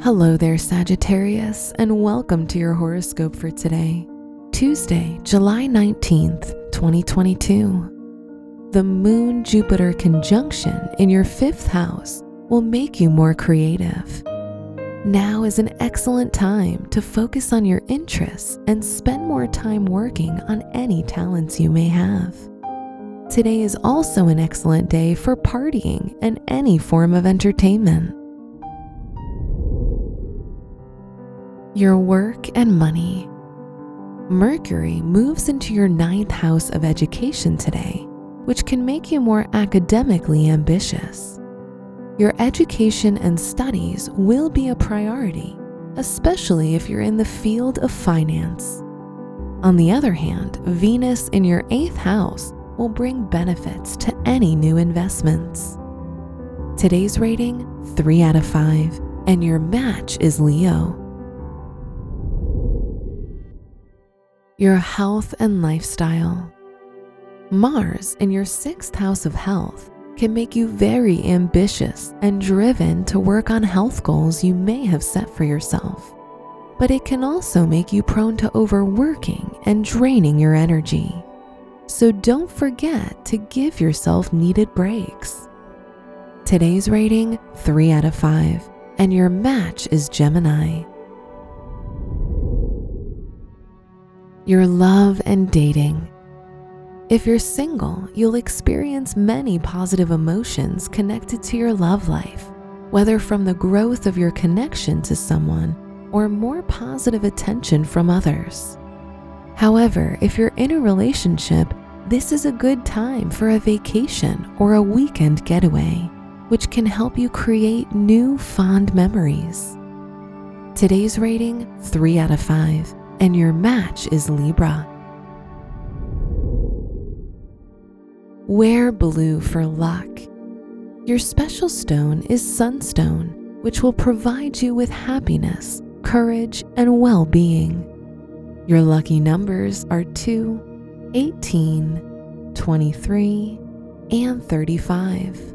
Hello there, Sagittarius, and welcome to your horoscope for today, Tuesday, July 19th, 2022. The Moon Jupiter conjunction in your fifth house will make you more creative. Now is an excellent time to focus on your interests and spend more time working on any talents you may have. Today is also an excellent day for partying and any form of entertainment. Your work and money. Mercury moves into your ninth house of education today, which can make you more academically ambitious. Your education and studies will be a priority, especially if you're in the field of finance. On the other hand, Venus in your eighth house will bring benefits to any new investments. Today's rating 3 out of 5, and your match is Leo. Your health and lifestyle. Mars in your sixth house of health can make you very ambitious and driven to work on health goals you may have set for yourself. But it can also make you prone to overworking and draining your energy. So don't forget to give yourself needed breaks. Today's rating 3 out of 5, and your match is Gemini. Your love and dating. If you're single, you'll experience many positive emotions connected to your love life, whether from the growth of your connection to someone or more positive attention from others. However, if you're in a relationship, this is a good time for a vacation or a weekend getaway, which can help you create new fond memories. Today's rating 3 out of 5, and your match is Libra. Wear blue for luck. Your special stone is sunstone, which will provide you with happiness, courage, and well being. Your lucky numbers are 2, 18, 23, and 35.